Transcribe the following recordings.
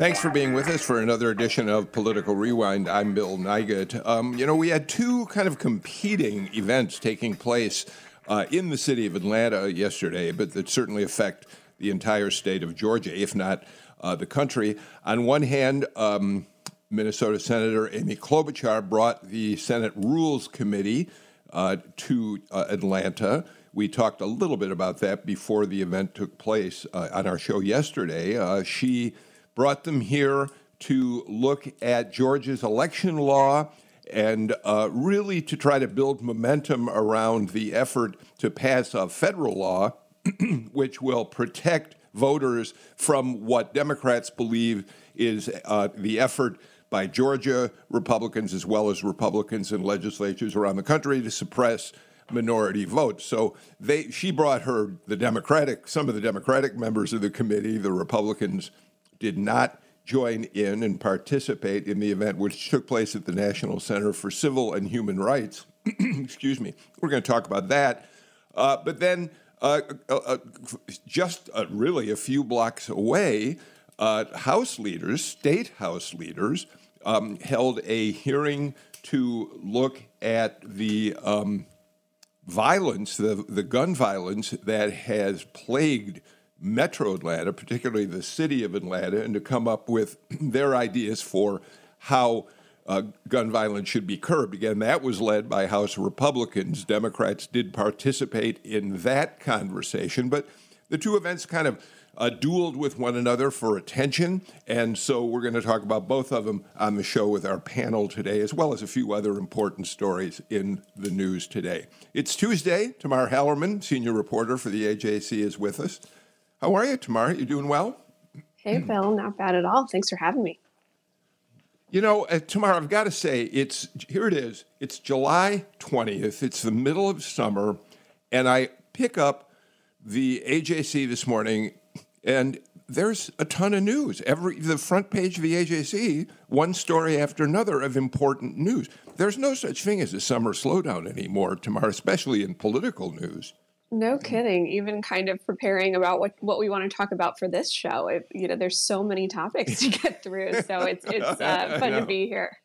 Thanks for being with us for another edition of Political Rewind. I'm Bill Nigut. Um, you know, we had two kind of competing events taking place uh, in the city of Atlanta yesterday, but that certainly affect the entire state of Georgia, if not uh, the country. On one hand, um, Minnesota Senator Amy Klobuchar brought the Senate Rules Committee uh, to uh, Atlanta. We talked a little bit about that before the event took place uh, on our show yesterday. Uh, she brought them here to look at Georgia's election law and uh, really to try to build momentum around the effort to pass a federal law which will protect voters from what Democrats believe is uh, the effort by Georgia Republicans as well as Republicans in legislatures around the country to suppress minority votes. So they, she brought her the Democratic, some of the Democratic members of the committee, the Republicans did not join in and participate in the event, which took place at the National Center for Civil and Human Rights. Excuse me. We're going to talk about that. Uh, but then, uh, uh, uh just uh, really a few blocks away, uh, House leaders, state House leaders, um, held a hearing to look at the um, violence, the, the gun violence that has plagued metro Atlanta, particularly the city of Atlanta, and to come up with their ideas for how uh, gun violence should be curbed. Again, that was led by House Republicans. Democrats did participate in that conversation, but the two events kind of uh, dueled with one another for attention. And so we're going to talk about both of them on the show with our panel today, as well as a few other important stories in the news today. It's Tuesday. Tamar Hallerman, senior reporter for the AJC, is with us. How are you, Tamara? You doing well? Hey, Phil. Not bad at all. Thanks for having me. You know, uh, Tamara, I've got to say, it's here it is. It's July 20th. It's the middle of summer. And I pick up the AJC this morning, and there's a ton of news. Every the front page of the AJC, one story after another of important news. There's no such thing as a summer slowdown anymore, Tamara, especially in political news. No kidding. Even kind of preparing about what, what we want to talk about for this show. It, you know, there's so many topics to get through, so it's it's uh, fun to be here.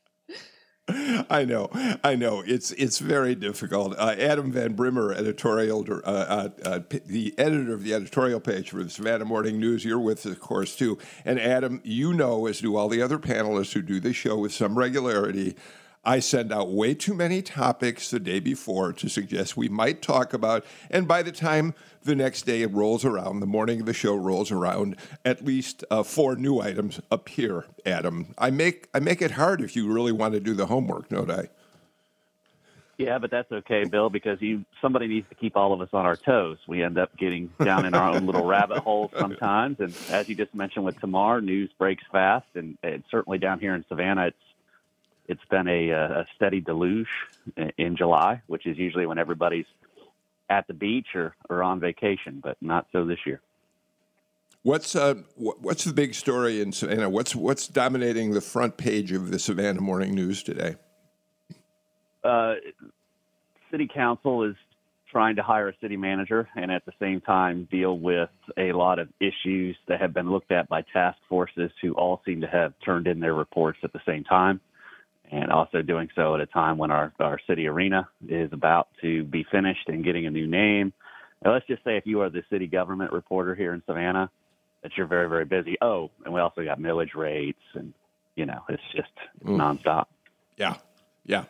I know, I know. It's it's very difficult. Uh, Adam Van Brimmer, editorial, uh, uh, uh the editor of the editorial page for the Savannah Morning News. You're with, of course, too. And Adam, you know, as do all the other panelists who do this show with some regularity, I send out way too many topics the day before to suggest we might talk about. And by the time the next day rolls around, the morning of the show rolls around, at least uh, four new items appear, Adam. I make, I make it hard if you really want to do the homework, don't I? Yeah, but that's okay, Bill, because you somebody needs to keep all of us on our toes. We end up getting down in our own little rabbit hole sometimes, and as you just mentioned with Tamar, news breaks fast, and, and certainly down here in Savannah, it's it's been a, uh, a steady deluge in July, which is usually when everybody's at the beach or, or on vacation, but not so this year. What's uh, what's the big story in Savannah? What's what's dominating the front page of the Savannah Morning News today? Uh, city Council is trying to hire a city manager and at the same time deal with a lot of issues that have been looked at by task forces who all seem to have turned in their reports at the same time and also doing so at a time when our, our city arena is about to be finished and getting a new name. Now, let's just say if you are the city government reporter here in Savannah, that you're very, very busy. Oh, and we also got millage rates, and you know, it's just mm. nonstop. Yeah, yeah.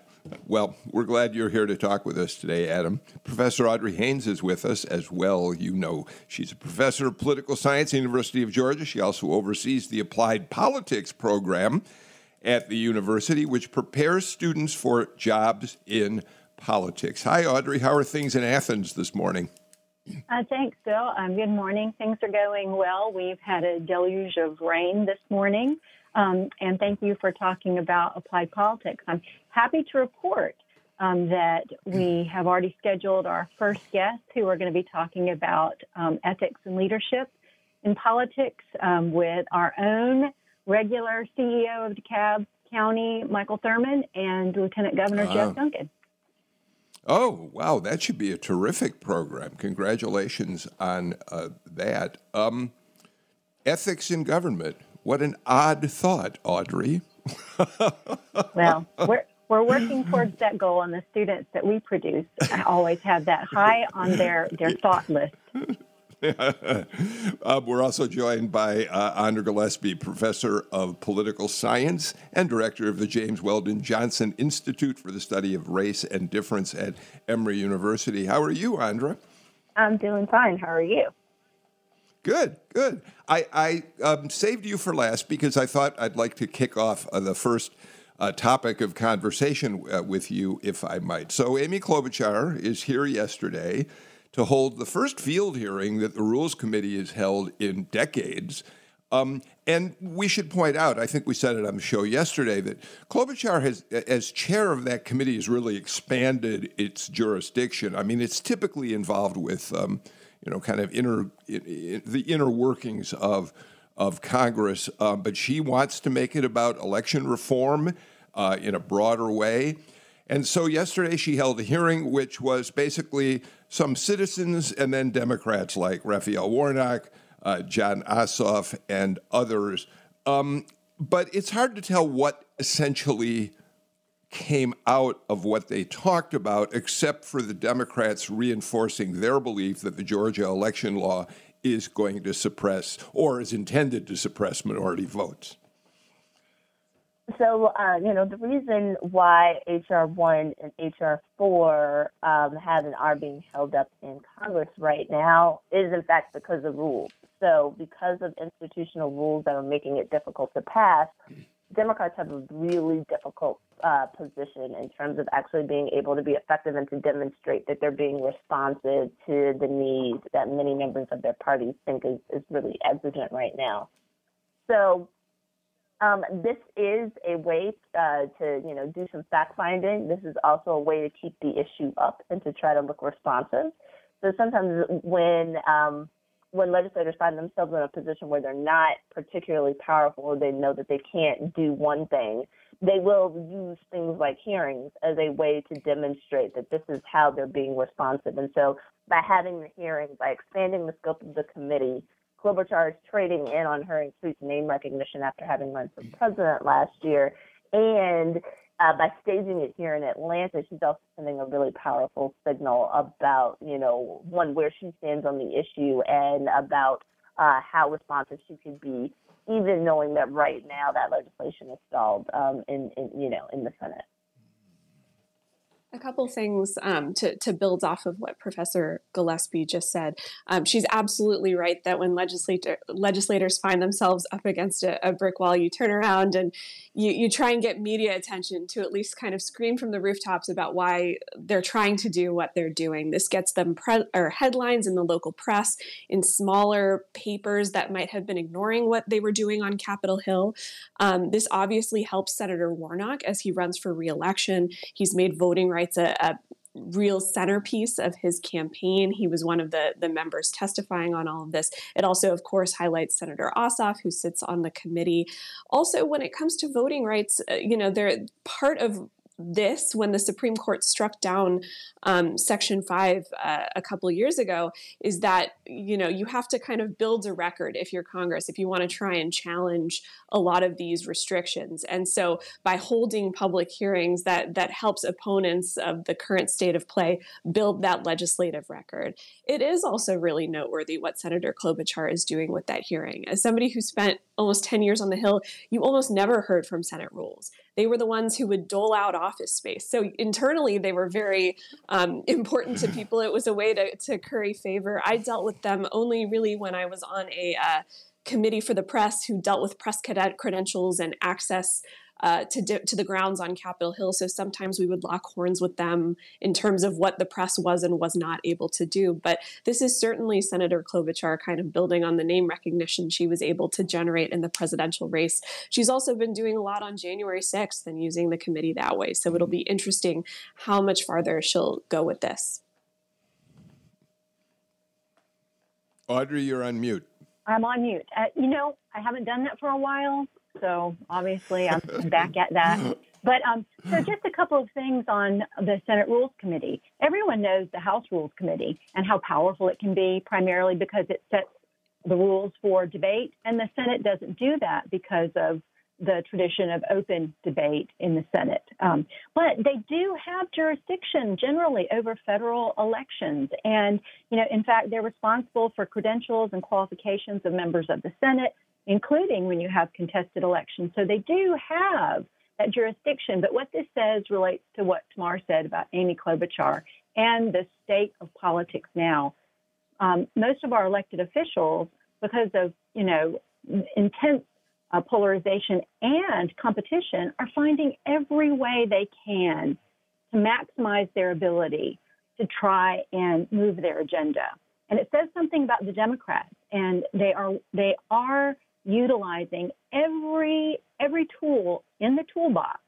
Well, we're glad you're here to talk with us today, Adam. Professor Audrey Haynes is with us as well. You know, she's a professor of political science at the University of Georgia. She also oversees the applied politics program at the university, which prepares students for jobs in politics. Hi, Audrey. How are things in Athens this morning? Uh, thanks, Bill. Um, good morning. Things are going well. We've had a deluge of rain this morning. Um, and thank you for talking about applied politics. I'm happy to report um, that we have already scheduled our first guests who are going to be talking about um, ethics and leadership in politics um, with our own regular CEO of DeKalb County, Michael Thurmond, and Lieutenant Governor uh, Jeff Duncan. Oh, wow, that should be a terrific program. Congratulations on uh, that. Um, ethics in government. What an odd thought, Audrey. well, we're, we're working towards that goal, and the students that we produce always have that high on their, their thought list. uh, we're also joined by uh, Andra Gillespie, professor of political science and director of the James Weldon Johnson Institute for the Study of Race and Difference at Emory University. How are you, Andra? I'm doing fine. How are you? Good, good. I, I um, saved you for last because I thought I'd like to kick off uh, the first uh, topic of conversation uh, with you, if I might. So, Amy Klobuchar is here yesterday to hold the first field hearing that the Rules Committee has held in decades. Um, and we should point out, I think we said it on the show yesterday, that Klobuchar has, as chair of that committee, has really expanded its jurisdiction. I mean, it's typically involved with, um, you know, kind of inner the inner workings of of Congress, uh, but she wants to make it about election reform uh, in a broader way. And so yesterday she held a hearing, which was basically some citizens and then Democrats like Raphael Warnock, uh, Jon Ossoff, and others. Um, but it's hard to tell what essentially came out of what they talked about, except for the Democrats reinforcing their belief that the Georgia election law is going to suppress or is intended to suppress minority votes. So, uh, you know, the reason why HR 1 and HR 4 um, have and are being held up in Congress right now is, in fact, because of rules. So, because of institutional rules that are making it difficult to pass, Democrats have a really difficult uh, position in terms of actually being able to be effective and to demonstrate that they're being responsive to the needs that many members of their parties think is, is really exigent right now. So, um, this is a way uh, to, you know, do some fact finding. This is also a way to keep the issue up and to try to look responsive. So sometimes when um, when legislators find themselves in a position where they're not particularly powerful or they know that they can't do one thing, they will use things like hearings as a way to demonstrate that this is how they're being responsive. And so by having the hearing, by expanding the scope of the committee, Klobuchar is trading in on her increased name recognition after having run for president last year. And uh, by staging it here in Atlanta, she's also sending a really powerful signal about, you know, one, where she stands on the issue and about uh, how responsive she could be, even knowing that right now that legislation is stalled um, in, in, you know, in the Senate. A couple things um, to, to build off of what Professor Gillespie just said. Um, she's absolutely right that when legislator, legislators find themselves up against a, a, brick wall, you turn around and you, you try and get media attention to at least kind of scream from the rooftops about why they're trying to do what they're doing. This gets them pre- or headlines in the local press, in smaller papers that might have been ignoring what they were doing on Capitol Hill. Um, this obviously helps Senator Warnock as he runs for reelection. He's made voting rights it's a, a real centerpiece of his campaign. He was one of the, the members testifying on all of this. It also, of course, highlights Senator Ossoff, who sits on the committee. Also, when it comes to voting rights, uh, you know, they're part of this when the Supreme Court struck down um, Section 5 uh, a couple years ago is that, you know, you have to kind of build a record if you're Congress, if you want to try and challenge a lot of these restrictions. And so by holding public hearings, that, that helps opponents of the current state of play build that legislative record. It is also really noteworthy what Senator Klobuchar is doing with that hearing. As somebody who spent almost 10 years on the Hill, you almost never heard from Senate rules. They were the ones who would dole out office space. So internally, they were very um, important to people. It was a way to, to curry favor. I dealt with them only really when I was on a uh, committee for the press who dealt with press cadet credentials and access uh, to, di- to the grounds on Capitol Hill. So sometimes we would lock horns with them in terms of what the press was and was not able to do. But this is certainly Senator Klobuchar kind of building on the name recognition she was able to generate in the presidential race. She's also been doing a lot on January 6th and using the committee that way. So it'll be interesting how much farther she'll go with this. Audrey, you're on mute. I'm on mute. Uh, you know, I haven't done that for a while, so obviously I'm back at that. But um, so just a couple of things on the Senate Rules Committee. Everyone knows the House Rules Committee and how powerful it can be, primarily because it sets the rules for debate, and the Senate doesn't do that because of the tradition of open debate in the Senate. Um, but they do have jurisdiction generally over federal elections. And, you know, in fact, they're responsible for credentials and qualifications of members of the Senate, including when you have contested elections. So they do have that jurisdiction. But what this says relates to what Tamar said about Amy Klobuchar and the state of politics now. Um, most of our elected officials, because of, you know, intense uh, polarization and competition are finding every way they can to maximize their ability to try and move their agenda. And it says something about the Democrats, and they are they are utilizing every every tool in the toolbox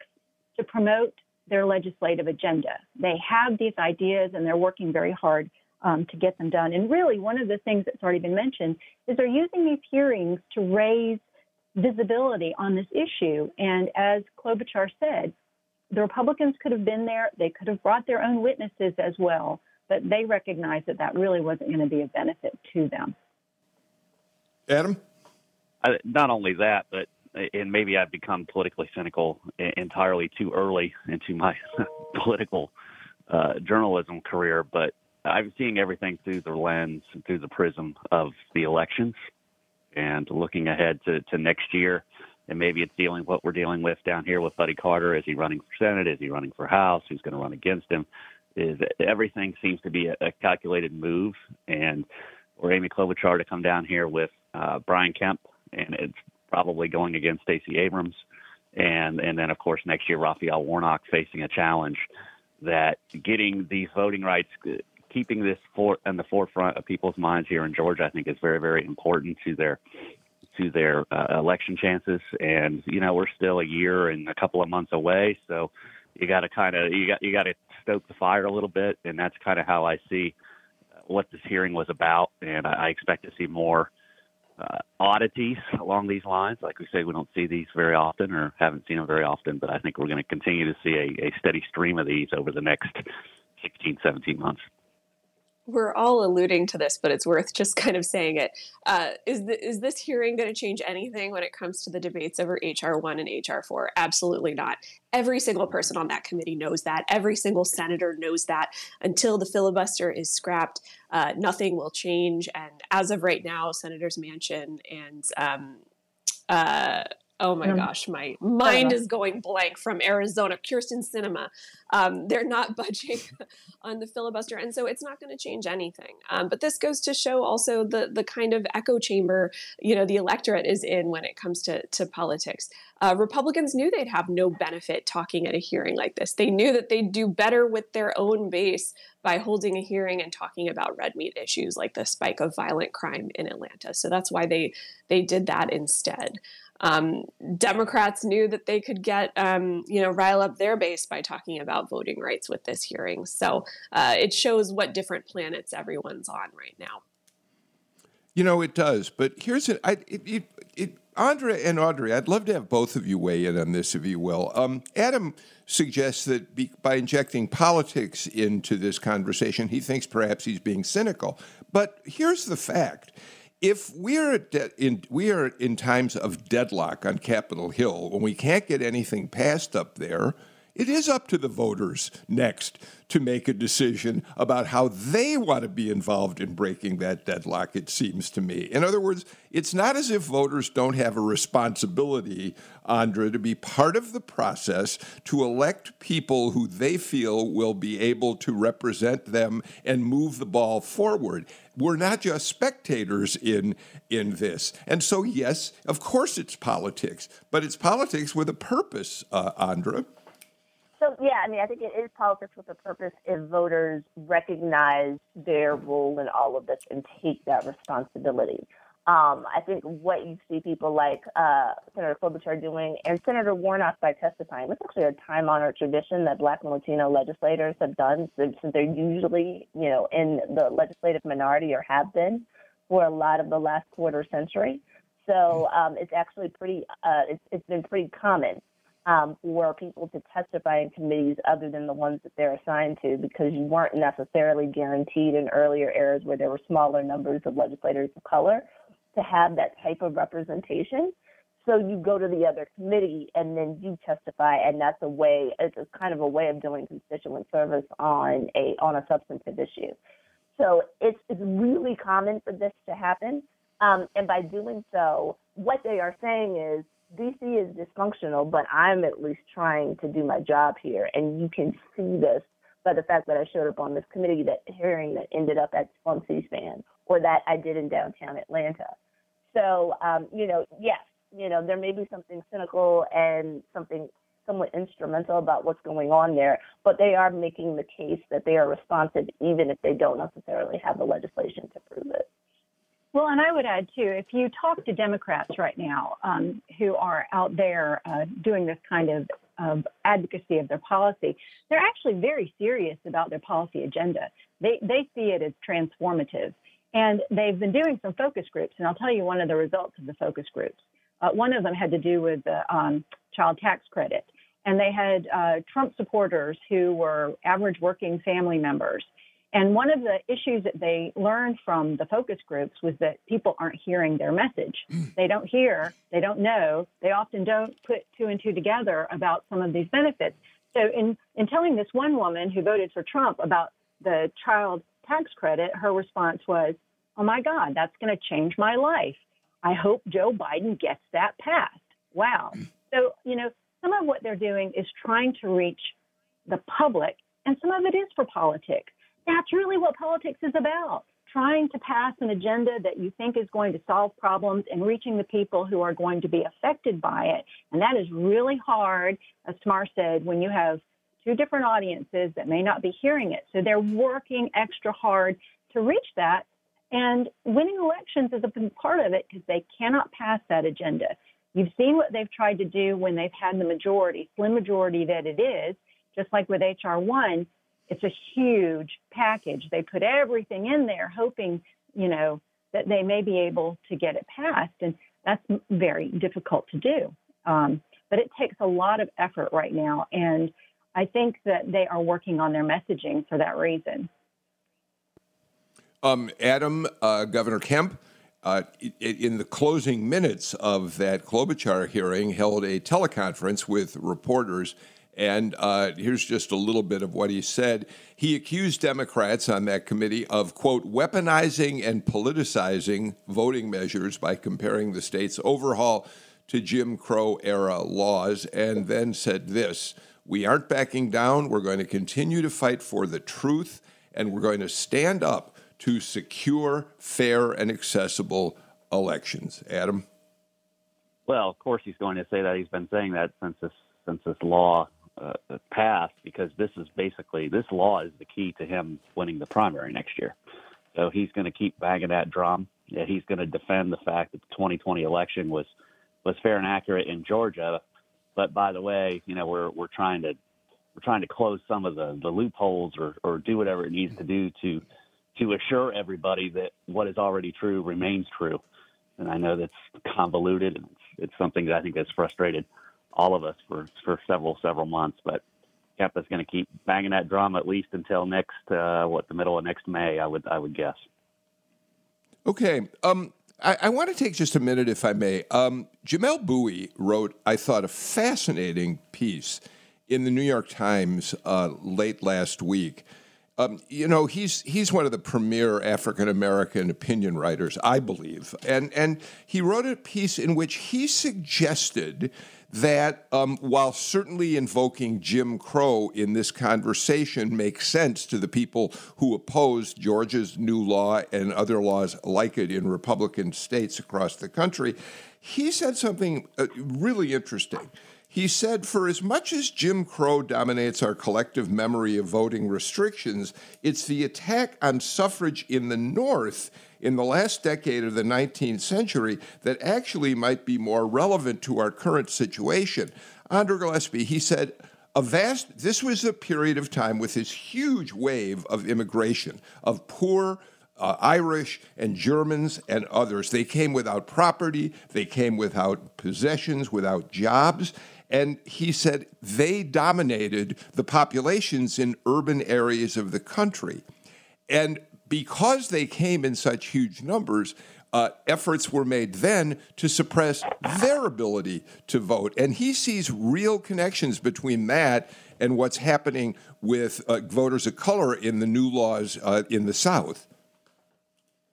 to promote their legislative agenda. They have these ideas, and they're working very hard um, to get them done. And really, one of the things that's already been mentioned is they're using these hearings to raise visibility on this issue. And as Klobuchar said, the Republicans could have been there. They could have brought their own witnesses as well, but they recognized that that really wasn't going to be a benefit to them. Adam? Not only that, but and maybe I've become politically cynical entirely too early into my political uh, journalism career, but I'm seeing everything through the lens, through the prism of the elections and looking ahead to, to next year. And maybe it's dealing what we're dealing with down here with Buddy Carter. Is he running for Senate? Is he running for House? Who's going to run against him? Is everything seems to be a, a calculated move, and or Amy Klobuchar to come down here with uh, Brian Kemp, and it's probably going against Stacey Abrams, and and then of course next year Raphael Warnock facing a challenge that getting these voting rights keeping this for in the forefront of people's minds here in Georgia, I think is very, very important to their to their uh, election chances. And you know, we're still a year and a couple of months away, so you got to kind of you got you got to stoke the fire a little bit, and that's kind of how I see what this hearing was about. And I expect to see more. Uh, oddities along these lines. Like we say, we don't see these very often or haven't seen them very often, but I think we're going to continue to see a, a steady stream of these over the next 16, 17 months we're all alluding to this, but it's worth just kind of saying it. Uh, is the, is this hearing going to change anything when it comes to the debates over HR one and HR four? Absolutely not. Every single person on that committee knows that. Every single senator knows that. Until the filibuster is scrapped, uh, nothing will change. And as of right now, Senators Manchin and um, uh, oh my um, gosh, my mind is going blank from Arizona. Kyrsten Sinema. um, they're not budging on the filibuster, and so it's not going to change anything. Um, but this goes to show also the the kind of echo chamber you know the electorate is in when it comes to to politics. Uh, Republicans knew they'd have no benefit talking at a hearing like this. They knew that they'd do better with their own base by holding a hearing and talking about red meat issues like the spike of violent crime in Atlanta. So that's why they they did that instead. Um, Democrats knew that they could get, um, you know, rile up their base by talking about voting rights with this hearing. So uh, it shows what different planets everyone's on right now. You know, it does. But here's it, I, it, it, it Andra and Audrey, I'd love to have both of you weigh in on this, if you will. Um, Adam suggests that be, by injecting politics into this conversation, he thinks perhaps he's being cynical. But here's the fact if we're de- in we are in times of deadlock on Capitol Hill when we can't get anything passed up there, it is up to the voters next to make a decision about how they want to be involved in breaking that deadlock, it seems to me. In other words, it's not as if voters don't have a responsibility, Andra, to be part of the process to elect people who they feel will be able to represent them and move the ball forward. We're not just spectators in, in this. And so, yes, of course it's politics, but it's politics with a purpose, uh, Andra. So yeah, I mean, I think it is politics with a purpose if voters recognize their role in all of this and take that responsibility. Um, I think what you see people like uh, Senator Klobuchar doing and Senator Warnock by testifying, it's actually a time-honored tradition that Black and Latino legislators have done since they're usually, you know, in the legislative minority or have been for a lot of the last quarter century. So um, it's actually pretty, uh, it's, it's been pretty common um, people to testify in committees other than the ones that they're assigned to because you weren't necessarily guaranteed in earlier eras where there were smaller numbers of legislators of color to have that type of representation. So you go to the other committee and then you testify, and that's a way. It's a kind of a way of doing constituent service on a on a substantive issue. So it's it's really common for this to happen, um, and by doing so, what they are saying is DC is dysfunctional, but I'm at least trying to do my job here. And you can see this by the fact that I showed up on this committee that hearing that ended up at on C-SPAN or that I did in downtown Atlanta. So, um, you know, yes, you know, there may be something cynical and something somewhat instrumental about what's going on there, but they are making the case that they are responsive even if they don't necessarily have the legislation to prove it. Well, and I would add too, if you talk to Democrats right now um, who are out there uh, doing this kind of, of advocacy of their policy, they're actually very serious about their policy agenda. They they see it as transformative, and they've been doing some focus groups. And I'll tell you one of the results of the focus groups. Uh, one of them had to do with the um, child tax credit, and they had uh, Trump supporters who were average working family members and one of the issues that they learned from the focus groups was that people aren't hearing their message. Hmm. they don't hear, they don't know, they often don't put two and two together about some of these benefits. So, in, in telling this one woman who voted for Trump about the child tax credit, her response was, Oh my God, that's going to change my life. I hope Joe Biden gets that passed. Wow. Hmm. So, you know, some of what they're doing is trying to reach the public, and some of it is for politics that's really what politics is about trying to pass an agenda that you think is going to solve problems and reaching the people who are going to be affected by it. And that is really hard, as Tamar said, when you have two different audiences that may not be hearing it. So they're working extra hard to reach that. And winning elections is a big part of it because they cannot pass that agenda. You've seen what they've tried to do when they've had the majority, slim majority that it is, just like with HR1 it's a huge package. They put everything in there, hoping, you know, that they may be able to get it passed. And that's very difficult to do. Um, but it takes a lot of effort right now. And I think that they are working on their messaging for that reason. Um, Adam, uh, Governor Kemp, uh, in the closing minutes of that Klobuchar hearing, held a teleconference with reporters and uh, here's just a little bit of what he said. He accused Democrats on that committee of, quote, weaponizing and politicizing voting measures by comparing the state's overhaul to Jim Crow era laws, and then said this We aren't backing down. We're going to continue to fight for the truth, and we're going to stand up to secure, fair, and accessible elections. Adam? Well, of course, he's going to say that. He's been saying that since this since this law uh, path because this is basically this law is the key to him winning the primary next year. So he's going to keep banging that drum. Yeah, he's going to defend the fact that the 2020 election was was fair and accurate in Georgia. But by the way, you know we're we're trying to we're trying to close some of the, the loopholes or, or do whatever it needs to do to to assure everybody that what is already true remains true. And I know that's convoluted and it's, it's something that I think has frustrated all of us for for several several months. But Kemp is going to keep banging that drum at least until next uh, what the middle of next May. I would I would guess. Okay. Um, I, I want to take just a minute, if I may. Um, Jamelle Bouie wrote, I thought, a fascinating piece in the New York Times uh, late last week. Um, you know, he's he's one of the premier African American opinion writers, I believe, and and he wrote a piece in which he suggested that um, while certainly invoking Jim Crow in this conversation makes sense to the people who opposed Georgia's new law and other laws like it in Republican states across the country, he said something uh, really interesting. He said, for as much as Jim Crow dominates our collective memory of voting restrictions, it's the attack on suffrage in the North in the last decade of the 19th century that actually might be more relevant to our current situation. Andra Gillespie, he said, a vast, this was a period of time with this huge wave of immigration, of poor, uh, Irish and Germans and others. They came without property, they came without possessions, without jobs. And he said they dominated the populations in urban areas of the country. And because they came in such huge numbers, uh, efforts were made then to suppress their ability to vote. And he sees real connections between that and what's happening with uh, voters of color in the new laws uh, in the South.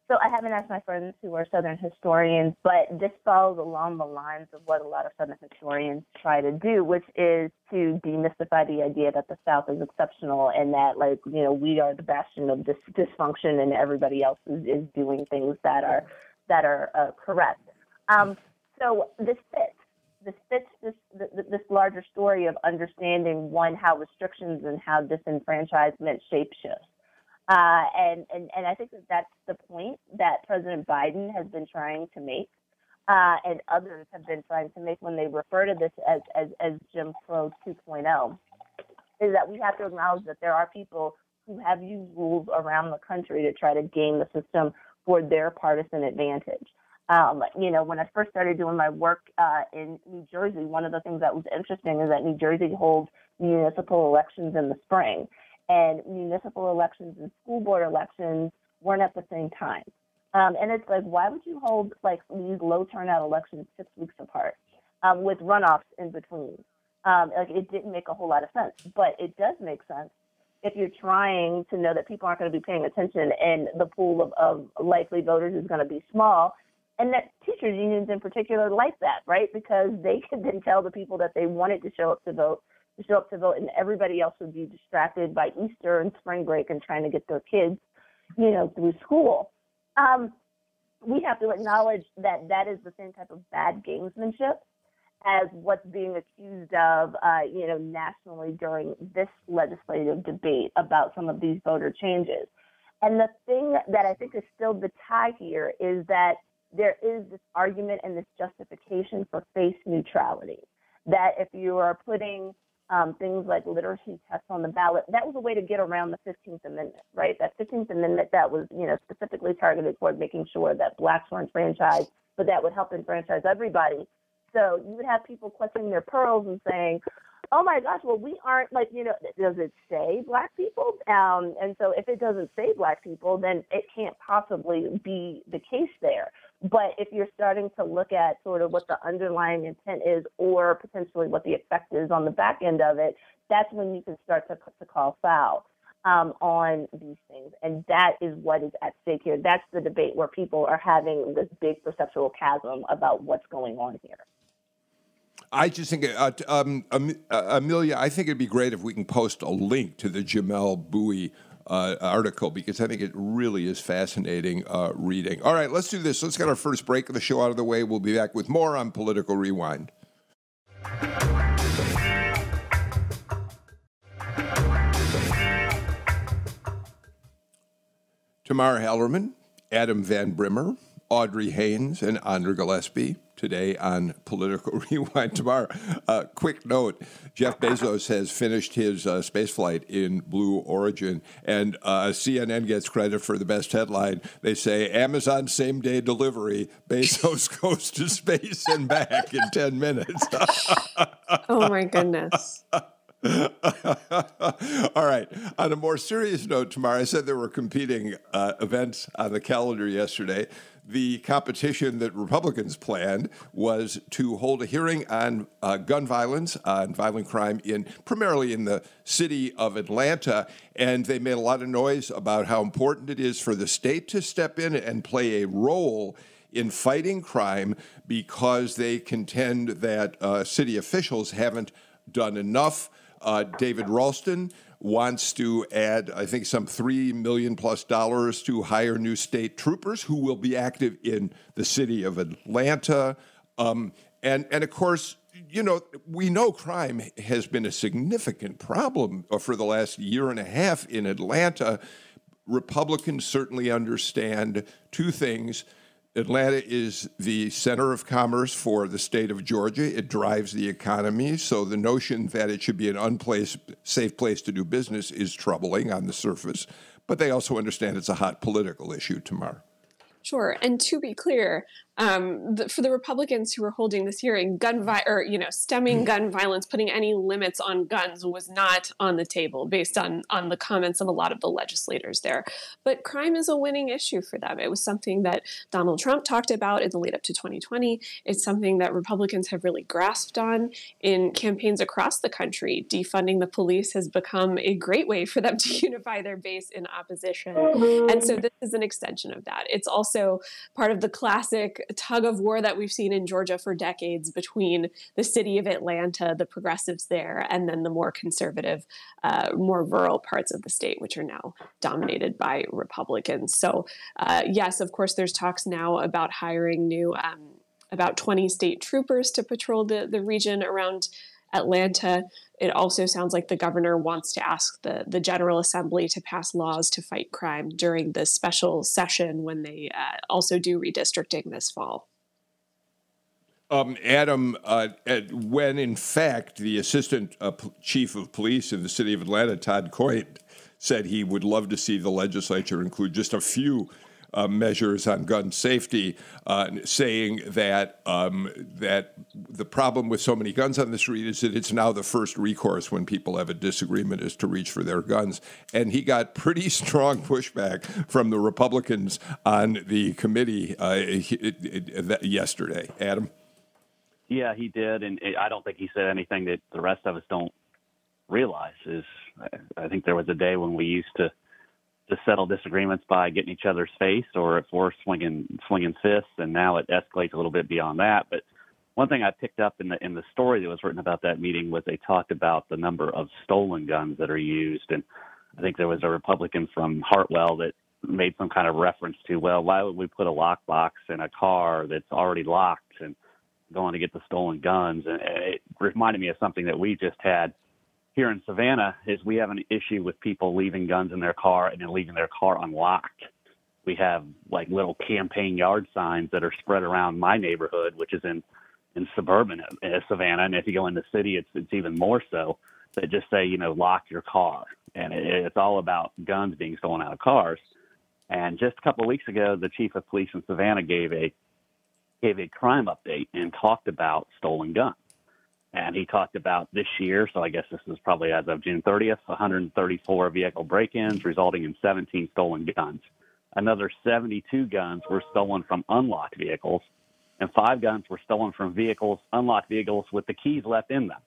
So I haven't asked my friends who are Southern historians, but this follows along the lines of what a lot of Southern historians try to do, which is to demystify the idea that the South is exceptional and that, like, you know, we are the bastion of dis- dysfunction and everybody else is, is doing things that are that are uh, correct. Um, so this fits. This fits this this larger story of understanding one how restrictions and how disenfranchisement shape shifts. Uh, and, and, and I think that that's the point that President Biden has been trying to make, uh, and others have been trying to make when they refer to this as, as, as Jim Crow 2.0, is that we have to acknowledge that there are people who have used rules around the country to try to game the system for their partisan advantage. Um, you know, when I first started doing my work uh, in New Jersey, one of the things that was interesting is that New Jersey holds municipal elections in the spring and municipal elections and school board elections weren't at the same time. Um, and it's like, why would you hold like these low turnout elections six weeks apart um, with runoffs in between? Um, like it didn't make a whole lot of sense, but it does make sense if you're trying to know that people aren't going to be paying attention and the pool of, of likely voters is going to be small. And that teachers unions in particular like that, right? Because they can then tell the people that they wanted to show up to vote to show up to vote, and everybody else would be distracted by Easter and spring break and trying to get their kids, you know, through school. Um, we have to acknowledge that that is the same type of bad gamesmanship as what's being accused of, uh, you know, nationally during this legislative debate about some of these voter changes. And the thing that I think is still the tie here is that there is this argument and this justification for face neutrality. That if you are putting um, things like literacy tests on the ballot. That was a way to get around the 15th Amendment, right? That 15th Amendment that was, you know, specifically targeted toward making sure that blacks were enfranchised, but that would help enfranchise everybody. So you would have people clutching their pearls and saying, oh my gosh, well, we aren't like, you know, does it say black people? Um, and so if it doesn't say black people, then it can't possibly be the case there. But if you're starting to look at sort of what the underlying intent is or potentially what the effect is on the back end of it, that's when you can start to, to call foul. Um, on these things. And that is what is at stake here. That's the debate where people are having this big perceptual chasm about what's going on here. I just think, uh, um, uh, Amelia, I think it'd be great if we can post a link to the Jamelle Bouie uh, article because I think it really is fascinating uh, reading. All right, let's do this. Let's get our first break of the show out of the way. We'll be back with more on Political Rewind. Tamar Hallerman, Adam Van Brimmer, Audrey Haynes, and Andra Gillespie today on Political Rewind tomorrow. Uh, quick note Jeff Bezos has finished his uh, spaceflight in Blue Origin, and uh, CNN gets credit for the best headline. They say Amazon same day delivery, Bezos goes to space and back in 10 minutes. oh my goodness. All right. On a more serious note, tomorrow, I said there were competing uh, events on the calendar yesterday. The competition that Republicans planned was to hold a hearing on uh, gun violence, on violent crime in primarily in the city of Atlanta, and they made a lot of noise about how important it is for the state to step in and play a role in fighting crime because they contend that uh, city officials haven't done enough. Uh, David Ralston wants to add, I think, some three million plus dollars to hire new state troopers who will be active in the city of Atlanta. Um, and, and of course, you know, we know crime has been a significant problem for the last year and a half in Atlanta. Republicans certainly understand two things Atlanta is the center of commerce for the state of Georgia. It drives the economy. So the notion that it should be an unsafe safe place to do business is troubling on the surface. But they also understand it's a hot political issue tomorrow. Sure. And to be clear, um, the, for the Republicans who were holding this hearing, gun vi- or you know, stemming mm. gun violence, putting any limits on guns was not on the table based on on the comments of a lot of the legislators there. But crime is a winning issue for them. It was something that Donald Trump talked about in the lead up to 2020. It's something that Republicans have really grasped on in campaigns across the country. Defunding the police has become a great way for them to unify their base in opposition, and so this is an extension of that. It's also part of the classic tug of war that we've seen in Georgia for decades between the city of Atlanta, the progressives there, and then the more conservative, uh, more rural parts of the state, which are now dominated by Republicans. So, uh, yes, of course, there's talks now about hiring new. Um, about 20 state troopers to patrol the, the region around Atlanta. It also sounds like the governor wants to ask the, the General Assembly to pass laws to fight crime during the special session when they uh, also do redistricting this fall. Um, Adam, uh, when in fact the assistant uh, chief of police in the city of Atlanta, Todd Coyt, said he would love to see the legislature include just a few uh, measures on gun safety, uh, saying that um, that the problem with so many guns on the street is that it's now the first recourse when people have a disagreement is to reach for their guns. And he got pretty strong pushback from the Republicans on the committee uh, yesterday. Adam. Yeah, he did, and I don't think he said anything that the rest of us don't realize. Is I think there was a day when we used to to settle disagreements by getting each other's face, or if we're swinging swinging fists, and now it escalates a little bit beyond that. But one thing I picked up in the in the story that was written about that meeting was they talked about the number of stolen guns that are used, and I think there was a Republican from Hartwell that made some kind of reference to, well, why would we put a lockbox in a car that's already locked and going to get the stolen guns? And it reminded me of something that we just had here in Savannah is we have an issue with people leaving guns in their car and then leaving their car unlocked. We have like little campaign yard signs that are spread around my neighborhood, which is in in suburban uh, Savannah, and if you go in the city, it's it's even more so. That just say you know lock your car, and it, it's all about guns being stolen out of cars. And just a couple of weeks ago, the chief of police in Savannah gave a gave a crime update and talked about stolen guns and he talked about this year, so I guess this is probably as of June 30th, 134 vehicle break ins, resulting in 17 stolen guns. Another 72 guns were stolen from unlocked vehicles, and five guns were stolen from vehicles, unlocked vehicles with the keys left in them.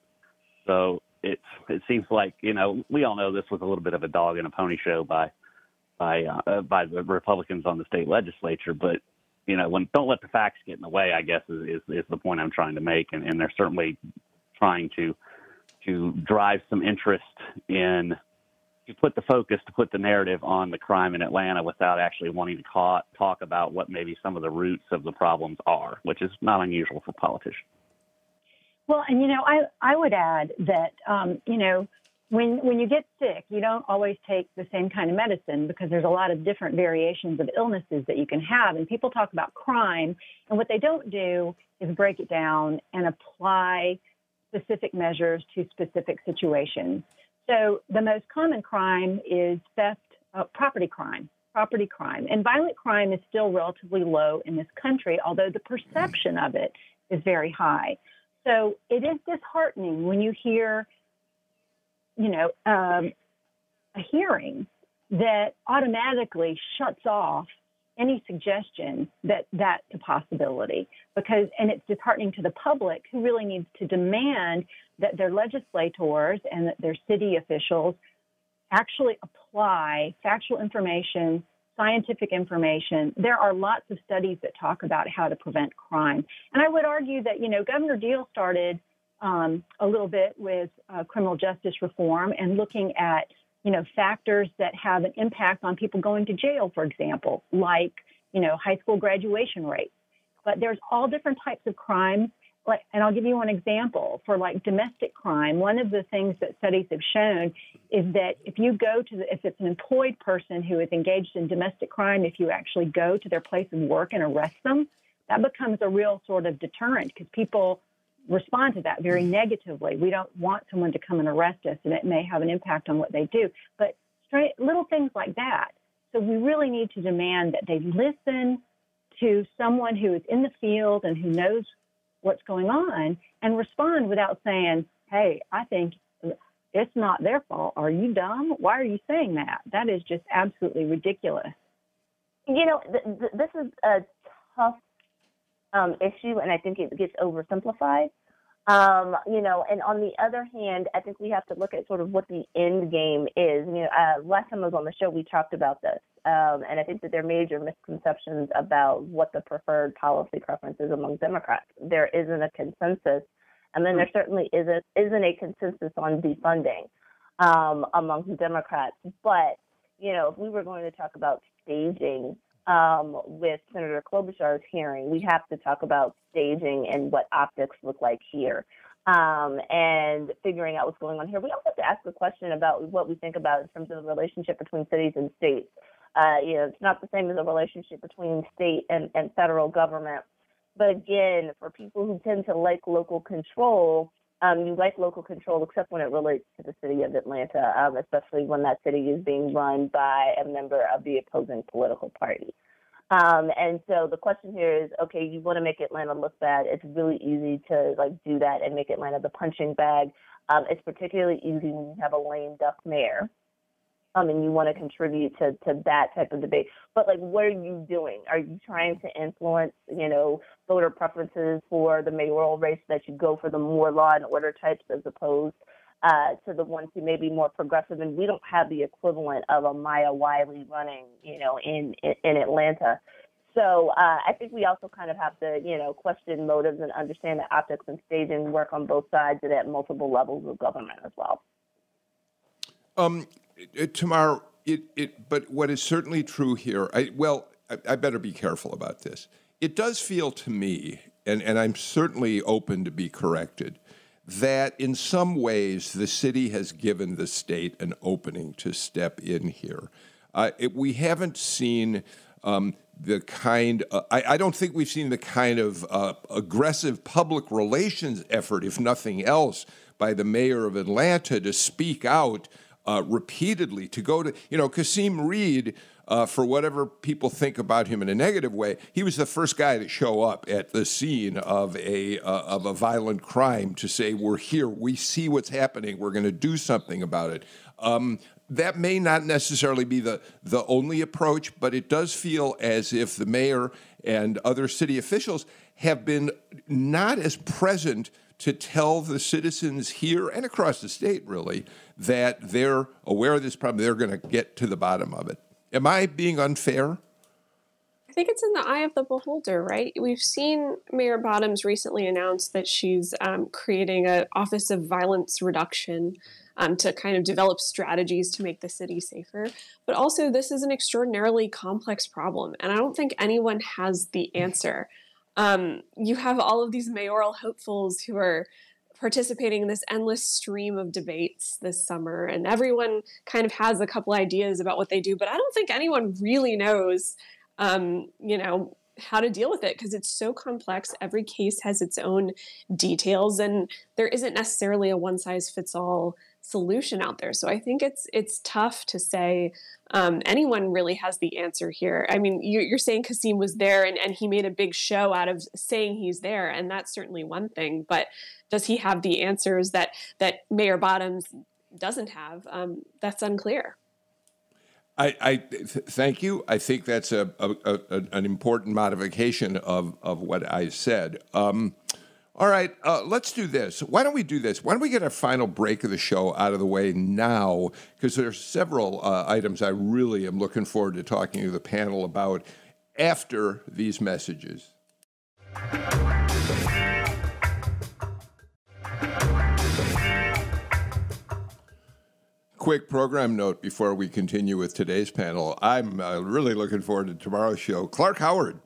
So it it seems like you know we all know this was a little bit of a dog and a pony show by by uh, by the Republicans on the state legislature, but you know when don't let the facts get in the way. I guess is is, is the point I'm trying to make, and, and they're certainly trying to to drive some interest in to put the focus to put the narrative on the crime in Atlanta without actually wanting to talk, talk about what maybe some of the roots of the problems are, which is not unusual for politicians. Well, and you know, I I would add that um, you know when when you get sick, you don't always take the same kind of medicine because there's a lot of different variations of illnesses that you can have. And people talk about crime, and what they don't do is break it down and apply specific measures to specific situations. So the most common crime is theft, uh, property crime, property crime. And violent crime is still relatively low in this country, although the perception of it is very high. So it is disheartening when you hear, you know, um, a hearing that automatically shuts off any suggestion that that's a possibility because and it's disheartening to the public who really needs to demand that their legislators and that their city officials actually apply factual information scientific information. There are lots of studies that talk about how to prevent crime. And i would argue that you know governor deal started um, a little bit with uh, criminal justice reform and looking at you know, factors that have an impact on people going to jail, for example, like, you know, high school graduation rates. But there's all different types of crimes. Like, and I'll give you one example for like domestic crime. One of the things that studies have shown is that if you go to the, if it's an employed person who is engaged in domestic crime, if you actually go to their place of work and arrest them, that becomes a real sort of deterrent because people respond to that very negatively. We don't want someone to come and arrest us, and it may have an impact on what they do. But straight, little things like that. So we really need to demand that they listen to someone who is in the field and who knows what's going on and respond without saying, "Hey, I think it's not their fault. Are you dumb? Why are you saying that?" That is just absolutely ridiculous. You know, th- th- this is a tough um, issue, and I think it gets oversimplified. Um, you know, and on the other hand, I think we have to look at sort of what the end game is. You know, uh, last time I was on the show, we talked about this, um, and I think that there are major misconceptions about what the preferred policy preference is among Democrats. There isn't a consensus, and then there certainly isn't isn't a consensus on defunding um, among Democrats. But you know, if we were going to talk about staging um, with Senator Klobuchar's hearing, we have to talk about staging and what optics look like here. Um, and figuring out what's going on here. We also have to ask a question about what we think about in terms of the relationship between cities and states. Uh, you know, it's not the same as a relationship between state and, and federal government. But again, for people who tend to like local control, um, you like local control except when it relates to the city of Atlanta, um, especially when that city is being run by a member of the opposing political party. Um, and so the question here is, okay, you want to make Atlanta look bad. It's really easy to like do that and make Atlanta the punching bag. Um, it's particularly easy when you have a lame duck mayor um, and you want to contribute to, to that type of debate. But like, what are you doing? Are you trying to influence, you know, voter preferences for the mayoral race that you go for the more law and order types as opposed uh, to the ones who may be more progressive? And we don't have the equivalent of a Maya Wiley running, you know, in in, in Atlanta. So uh, I think we also kind of have to, you know, question motives and understand that optics and staging work on both sides and at multiple levels of government as well. Um, Tamar, it, it, but what is certainly true here, I, well, I, I, better be careful about this. It does feel to me, and, and I'm certainly open to be corrected, that in some ways the city has given the state an opening to step in here. Uh, it, we haven't seen um, the kind, uh, I, I, don't think we've seen the kind of uh, aggressive public relations effort, if nothing else, by the mayor of Atlanta to speak out uh, repeatedly to go to, you know, Kasim Reed, uh, for whatever people think about him in a negative way, he was the first guy to show up at the scene of a uh, of a violent crime to say, "We're here. We see what's happening. We're going to do something about it." Um, that may not necessarily be the the only approach, but it does feel as if the mayor and other city officials have been not as present to tell the citizens here and across the state, really, that they're aware of this problem, they're going to get to the bottom of it. Am I being unfair? I think it's in the eye of the beholder, right? We've seen Mayor Bottoms recently announce that she's um, creating an Office of Violence Reduction um, to kind of develop strategies to make the city safer. But also, this is an extraordinarily complex problem, and I don't think anyone has the answer. Um, you have all of these mayoral hopefuls who are participating in this endless stream of debates this summer, and everyone kind of has a couple ideas about what they do, but I don't think anyone really knows, um, you know, how to deal with it because it's so complex. Every case has its own details, and there isn't necessarily a one size fits all solution out there. So I think it's it's tough to say um, anyone really has the answer here. I mean, you, are saying Kasim was there and, and he made a big show out of saying he's there, and that's certainly one thing. But does he have the answers that that Mayor Bottoms doesn't have? Um, that's unclear. I, I th- thank you. I think that's a, a, a, an important modification of, of what I said. Um, all right, uh, let's do this. Why don't we do this? Why don't we get our final break of the show out of the way now? Because there are several uh, items I really am looking forward to talking to the panel about after these messages. Quick program note before we continue with today's panel. I'm uh, really looking forward to tomorrow's show. Clark Howard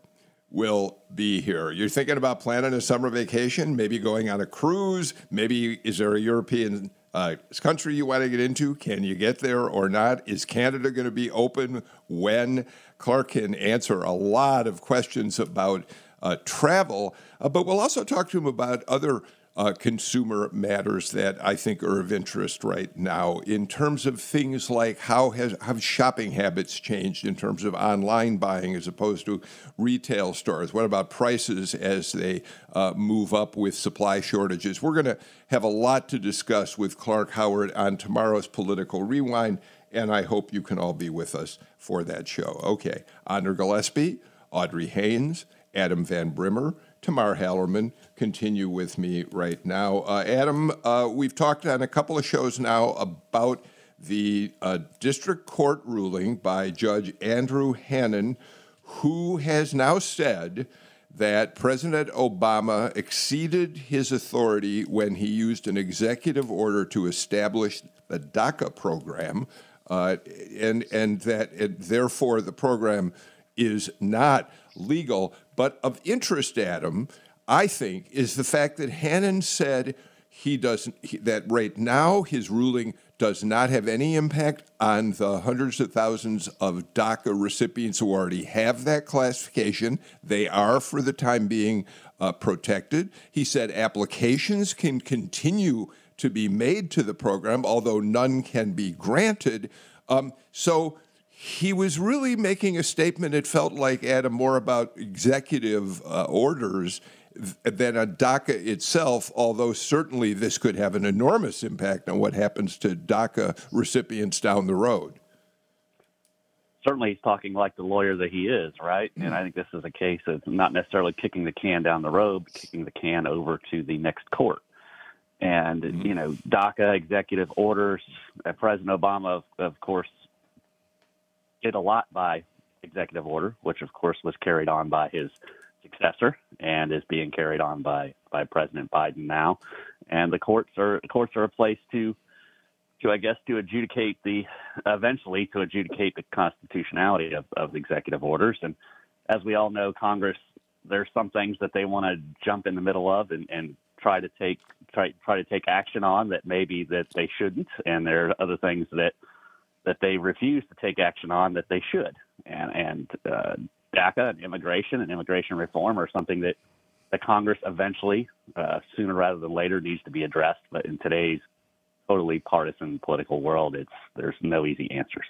will be here. You're thinking about planning a summer vacation, maybe going on a cruise, maybe is there a European uh, country you want to get into? Can you get there or not? Is Canada going to be open when? Clark can answer a lot of questions about uh, travel, uh, but we'll also talk to him about other uh, consumer matters that I think are of interest right now in terms of things like how has have shopping habits changed in terms of online buying as opposed to retail stores? What about prices as they uh, move up with supply shortages? We're going to have a lot to discuss with Clark Howard on tomorrow's Political Rewind, and I hope you can all be with us for that show. Okay, Andra Gillespie, Audrey Haynes, Adam Van Brimmer. Tamar Hallerman continue with me right now. Uh, Adam, uh, we've talked on a couple of shows now about the uh, district court ruling by Judge Andrew Hanen, who has now said that President Obama exceeded his authority when he used an executive order to establish the DACA program, uh, and and that it, therefore the program is not legal. But of interest, Adam, I think, is the fact that Hanen said he doesn't he, that right now his ruling does not have any impact on the hundreds of thousands of DACA recipients who already have that classification. They are, for the time being, uh, protected. He said applications can continue to be made to the program, although none can be granted. Um, so he was really making a statement. It felt like Adam more about executive uh, orders than a DACA itself. Although certainly this could have an enormous impact on what happens to DACA recipients down the road. Certainly, he's talking like the lawyer that he is, right? And I think this is a case of not necessarily kicking the can down the road, but kicking the can over to the next court. And mm-hmm. you know, DACA executive orders. President Obama, of, of course, did a lot by executive order, which of course was carried on by his successor and is being carried on by by President Biden now. And the courts are courts are a place to to I guess to adjudicate the eventually to adjudicate the constitutionality of, of the executive orders. And as we all know, Congress there's some things that they want to jump in the middle of and, and try to take try try to take action on that maybe that they shouldn't, and there are other things that that they refuse to take action on that they should. And, and uh, DACA and immigration and immigration reform are something that the Congress eventually, uh, sooner rather than later, needs to be addressed. But in today's totally partisan political world, it's there's no easy answers.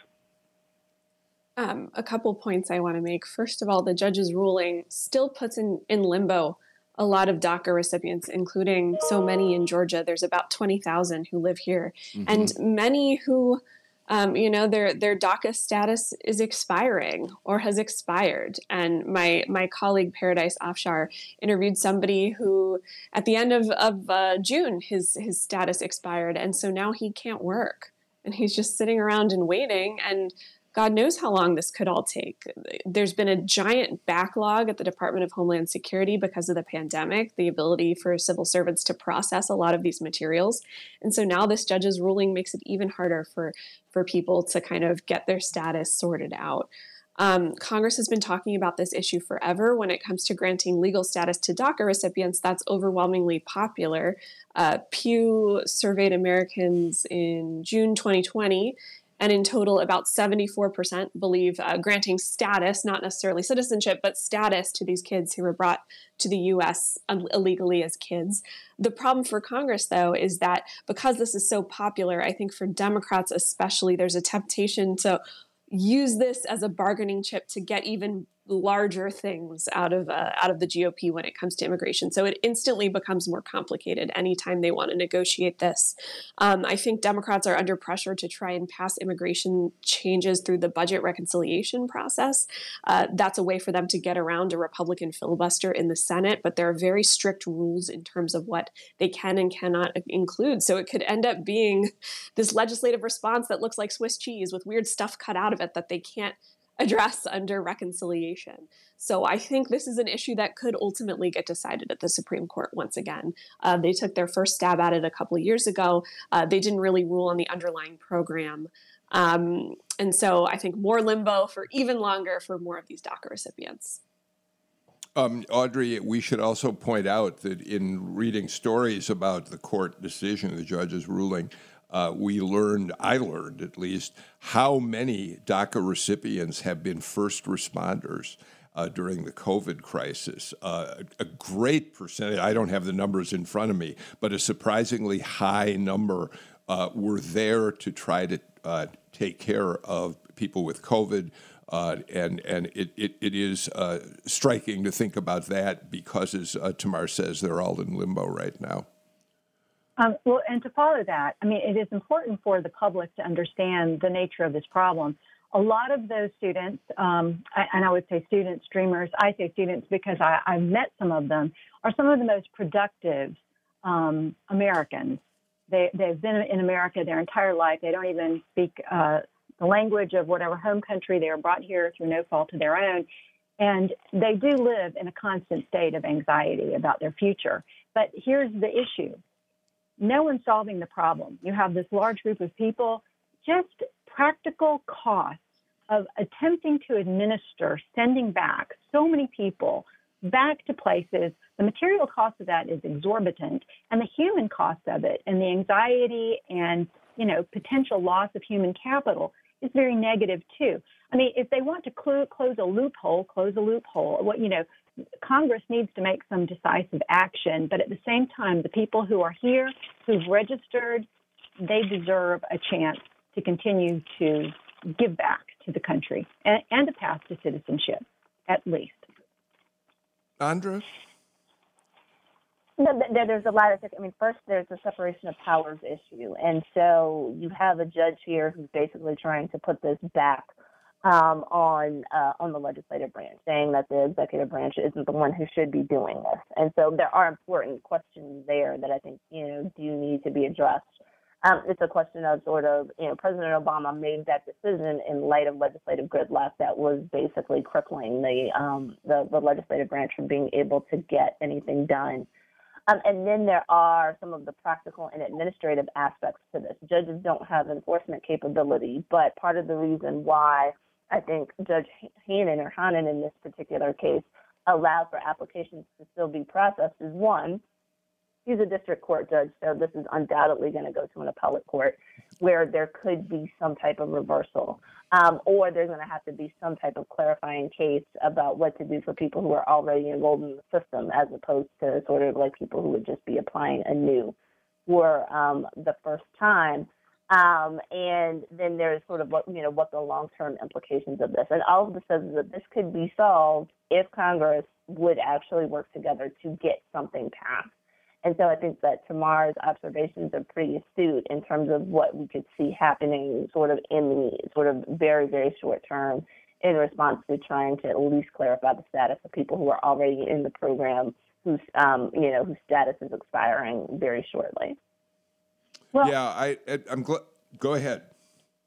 Um, a couple points I want to make. First of all, the judge's ruling still puts in, in limbo a lot of DACA recipients, including so many in Georgia. There's about 20,000 who live here, mm-hmm. and many who um, you know their their DACA status is expiring or has expired. And my my colleague Paradise Afshar interviewed somebody who at the end of of uh, June his his status expired, and so now he can't work, and he's just sitting around and waiting. And God knows how long this could all take. There's been a giant backlog at the Department of Homeland Security because of the pandemic, the ability for civil servants to process a lot of these materials. And so now this judge's ruling makes it even harder for, for people to kind of get their status sorted out. Um, Congress has been talking about this issue forever. When it comes to granting legal status to DACA recipients, that's overwhelmingly popular. Uh, Pew surveyed Americans in June 2020 and in total, about 74% believe uh, granting status, not necessarily citizenship, but status to these kids who were brought to the US illegally as kids. The problem for Congress, though, is that because this is so popular, I think for Democrats especially, there's a temptation to use this as a bargaining chip to get even larger things out of uh, out of the GOP when it comes to immigration. So it instantly becomes more complicated anytime they want to negotiate this. Um, I think Democrats are under pressure to try and pass immigration changes through the budget reconciliation process. Uh, that's a way for them to get around a Republican filibuster in the Senate, but there are very strict rules in terms of what they can and cannot include. So it could end up being this legislative response that looks like Swiss cheese with weird stuff cut out of it that they can't address under reconciliation. So I think this is an issue that could ultimately get decided at the Supreme Court once again. Uh, they took their first stab at it a couple of years ago. Uh, they didn't really rule on the underlying program. Um, and so I think more limbo for even longer for more of these DACA recipients. Um, Audrey, we should also point out that in reading stories about the court decision, the judge's ruling, uh, we learned, I learned at least, how many DACA recipients have been first responders. Uh, during the COVID crisis. Uh, a great percentage, I don't have the numbers in front of me, but a surprisingly high number uh, were there to try to uh, take care of people with COVID. Uh, and and it, it, it is uh, striking to think about that because, as Tamar says, they're all in limbo right now. Um, well, and to follow that, I mean, it is important for the public to understand the nature of this problem. A lot of those students, um, and I would say students, dreamers, I say students because I, have met some of them, are some of the most productive um, Americans. They, they've been in America their entire life. They don't even speak uh, the language of whatever home country they were brought here through no fault of their own. And they do live in a constant state of anxiety about their future. But here's the issue no one's solving the problem. You have this large group of people, just practical costs of attempting to administer sending back so many people back to places. The material cost of that is exorbitant, and the human cost of it, and the anxiety and you know potential loss of human capital is very negative too. I mean, if they want to cl- close a loophole, close a loophole. What you know, Congress needs to make some decisive action, but at the same time, the people who are here, who've registered, they deserve a chance to continue to give back to the country and, and a path to citizenship, at least. Andra? No, there's a lot of. I mean, first there's the separation of powers issue, and so you have a judge here who's basically trying to put this back um, on uh, on the legislative branch, saying that the executive branch isn't the one who should be doing this. And so there are important questions there that I think you know do need to be addressed. Um, it's a question of sort of you know President Obama made that decision in light of legislative gridlock that was basically crippling the um, the, the legislative branch from being able to get anything done. Um, and then there are some of the practical and administrative aspects to this. Judges don't have enforcement capability, but part of the reason why I think Judge Hannan or Hannan in this particular case allowed for applications to still be processed is one, he's a district court judge, so this is undoubtedly going to go to an appellate court where there could be some type of reversal. Um, or there's going to have to be some type of clarifying case about what to do for people who are already enrolled in the system, as opposed to sort of like people who would just be applying anew for um, the first time. Um, and then there's sort of what you know what the long-term implications of this. And all of this says that this could be solved if Congress would actually work together to get something passed. And so I think that Tamar's observations are pretty astute in terms of what we could see happening sort of in the sort of very, very short term in response to trying to at least clarify the status of people who are already in the program whose um, you know whose status is expiring very shortly. Well, yeah, I, I'm glad. Go ahead.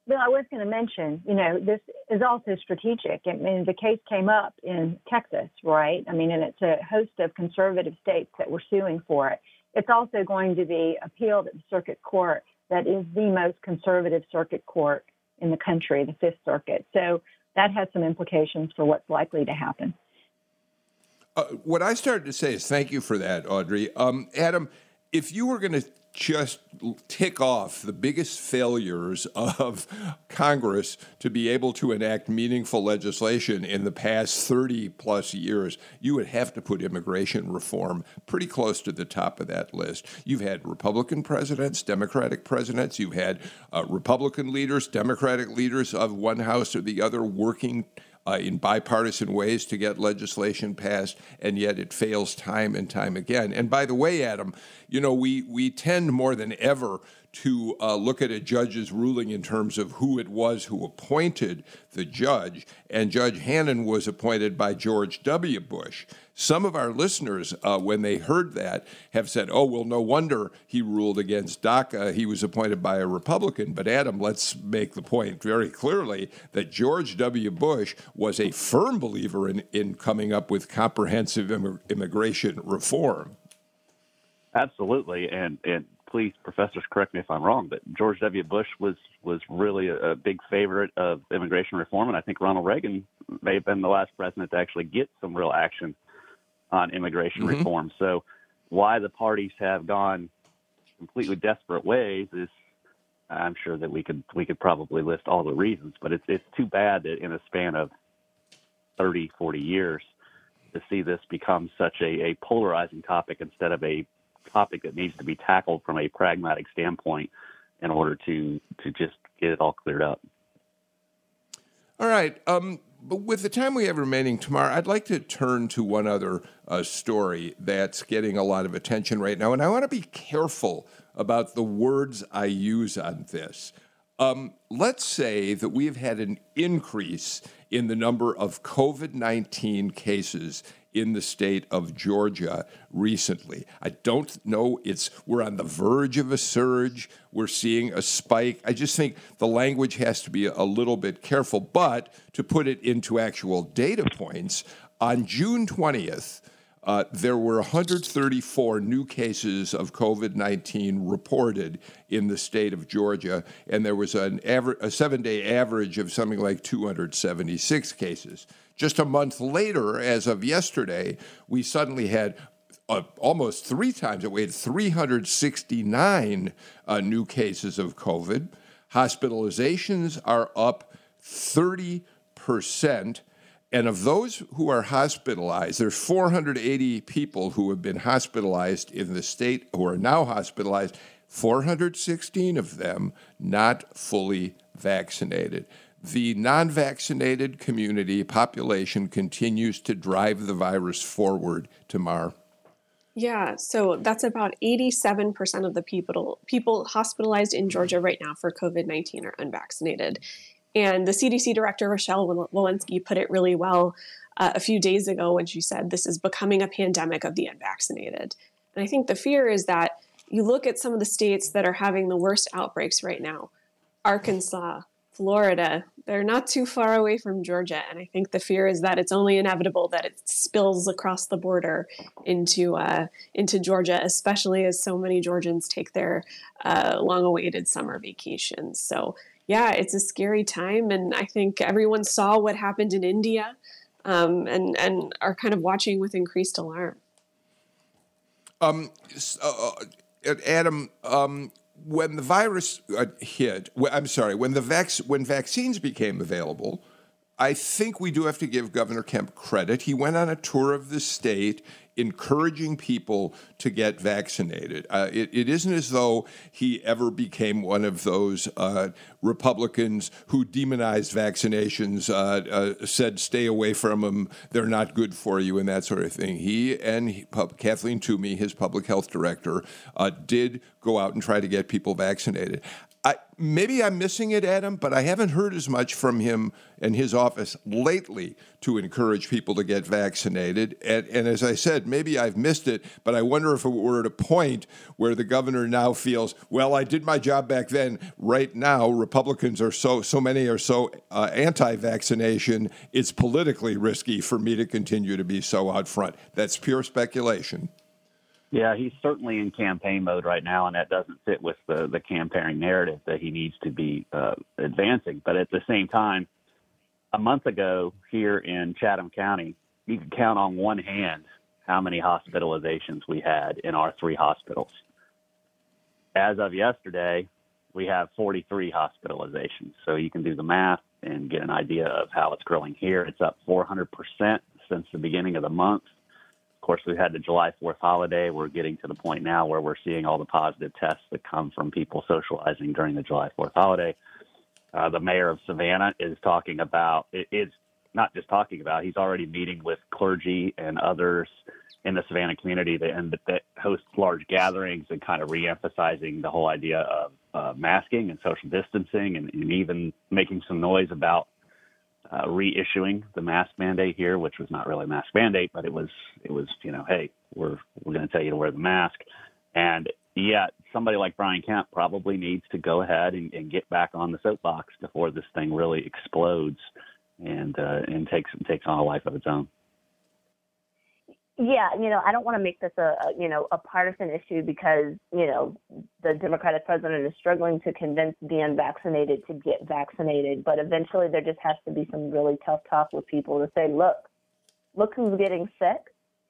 Well, I was going to mention, you know, this is also strategic. I mean, the case came up in Texas, right? I mean, and it's a host of conservative states that were suing for it. It's also going to be appealed at the circuit court that is the most conservative circuit court in the country, the Fifth Circuit. So that has some implications for what's likely to happen. Uh, what I started to say is thank you for that, Audrey. Um, Adam, if you were going to just tick off the biggest failures of Congress to be able to enact meaningful legislation in the past 30 plus years, you would have to put immigration reform pretty close to the top of that list. You've had Republican presidents, Democratic presidents, you've had uh, Republican leaders, Democratic leaders of one house or the other working uh, in bipartisan ways to get legislation passed, and yet it fails time and time again. And by the way, Adam, you know, we, we tend more than ever to uh, look at a judge's ruling in terms of who it was who appointed the judge. And Judge Hanen was appointed by George W. Bush. Some of our listeners, uh, when they heard that, have said, oh, well, no wonder he ruled against DACA. He was appointed by a Republican. But, Adam, let's make the point very clearly that George W. Bush was a firm believer in, in coming up with comprehensive Im- immigration reform. Absolutely. And, and please, professors, correct me if I'm wrong, but George W. Bush was was really a, a, big favorite of immigration reform, and I think Ronald Reagan may have been the last president to actually get some real action on immigration mm-hmm. reform. So why the parties have gone completely desperate ways is I'm sure that we could we could probably list all the reasons, but it's it's too bad that in a span of 30, 40 years to see this become such a, a polarizing topic instead of a topic that needs to be tackled from a pragmatic standpoint in order to to just get it all cleared up. All right. Um, but with the time we have remaining tomorrow, I'd like to turn to one other uh, story that's getting a lot of attention right now. And I want to be careful about the words I use on this. Um, let's say that we've had an increase in the number of COVID 19 cases in the state of Georgia recently. I don't know it's we're on the verge of a surge, we're seeing a spike. I just think the language has to be a little bit careful, but to put it into actual data points, on June 20th, uh, there were 134 new cases of COVID 19 reported in the state of Georgia, and there was an aver- a seven day average of something like 276 cases. Just a month later, as of yesterday, we suddenly had uh, almost three times it. We had 369 uh, new cases of COVID. Hospitalizations are up 30 percent. And of those who are hospitalized, there's 480 people who have been hospitalized in the state who are now hospitalized, 416 of them not fully vaccinated the non vaccinated community population continues to drive the virus forward Tamar. Yeah, so that's about 87% of the people people hospitalized in Georgia right now for COVID-19 are unvaccinated. And the CDC director Rochelle Walensky put it really well uh, a few days ago when she said this is becoming a pandemic of the unvaccinated. And I think the fear is that you look at some of the states that are having the worst outbreaks right now. Arkansas, Florida, they're not too far away from Georgia. And I think the fear is that it's only inevitable that it spills across the border into uh, into Georgia, especially as so many Georgians take their uh, long-awaited summer vacations. So yeah, it's a scary time, and I think everyone saw what happened in India, um, and and are kind of watching with increased alarm. Um, uh, uh Adam, um, when the virus uh, hit, I'm sorry, when the vac- when vaccines became available, I think we do have to give Governor Kemp credit. He went on a tour of the state encouraging people to get vaccinated. Uh, it, it isn't as though he ever became one of those uh, Republicans who demonized vaccinations, uh, uh said stay away from them, they're not good for you, and that sort of thing. He and he, Kathleen Toomey, his public health director, uh, did go out and try to get people vaccinated. I, maybe I'm missing it, Adam, but I haven't heard as much from him and his office lately to encourage people to get vaccinated. And, and, as I said, maybe I've missed it, but I wonder if we're at a point where the governor now feels, well, I did my job back then. Right now, Republicans are so so many are so uh, anti-vaccination. It's politically risky for me to continue to be so out front. That's pure speculation. Yeah, he's certainly in campaign mode right now, and that doesn't fit with the the campaigning narrative that he needs to be uh, advancing. But at the same time, a month ago here in Chatham County, you could count on one hand how many hospitalizations we had in our three hospitals. As of yesterday, we have 43 hospitalizations. So you can do the math and get an idea of how it's growing here. It's up 400% since the beginning of the month course, we had the July 4th holiday. We're getting to the point now where we're seeing all the positive tests that come from people socializing during the July 4th holiday. Uh, the mayor of Savannah is talking about it's not just talking about, he's already meeting with clergy and others in the Savannah community that, and that host large gatherings and kind of reemphasizing the whole idea of uh, masking and social distancing and, and, even making some noise about uh, reissuing the mask mandate here, which was not really a mask mandate, but it was it was you know, hey, we're we're going to tell you to wear the mask, and yet somebody like Brian Kemp probably needs to go ahead and, and get back on the soapbox before this thing really explodes and uh, and takes takes on a life of its own. Yeah, you know, I don't want to make this a, a, you know a partisan issue because you know the Democratic president is struggling to convince the unvaccinated to get vaccinated, but eventually there just has to be some really tough talk with people to say, look, look who's getting sick.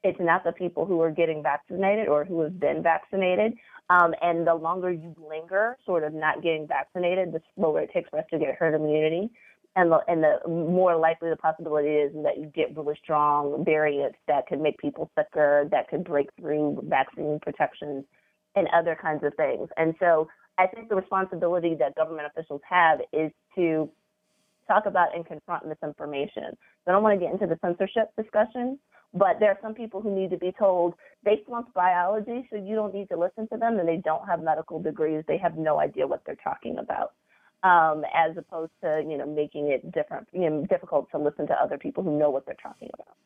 It's not the people who are getting vaccinated or who have been vaccinated. Um, and the longer you linger, sort of not getting vaccinated, the slower it takes for us to get herd immunity and the, and the more likely the possibility is that you get really strong variants that could make people sicker, that could break through vaccine protections and other kinds of things. And so I think the responsibility that government officials have is to talk about and confront misinformation. So I don't want to get into the censorship discussion, but there are some people who need to be told they flunked biology, so you don't need to listen to them, and they don't have medical degrees. They have no idea what they're talking about um, as opposed to you know making it different, you know, difficult to listen to other people who know what they're talking about.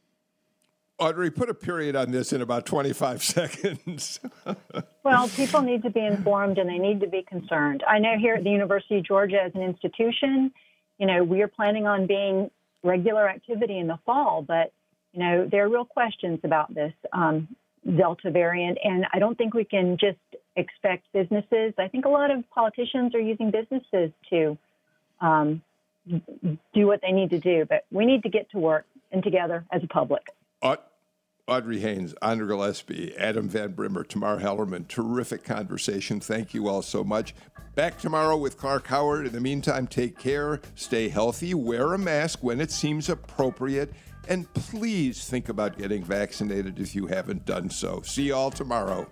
Audrey, put a period on this in about 25 seconds. well, people need to be informed and they need to be concerned. I know here at the University of Georgia as an institution, you know, we are planning on being regular activity in the fall, but, you know, there are real questions about this. Um, Delta variant. And I don't think we can just expect businesses. I think a lot of politicians are using businesses to um, do what they need to do, but we need to get to work and together as a public. Audrey Haynes, Andra Gillespie, Adam Van Brimmer, Tamar Hallerman, terrific conversation. Thank you all so much. Back tomorrow with Clark Howard. In the meantime, take care, stay healthy, wear a mask when it seems appropriate, and please think about getting vaccinated if you haven't done so. See you all tomorrow.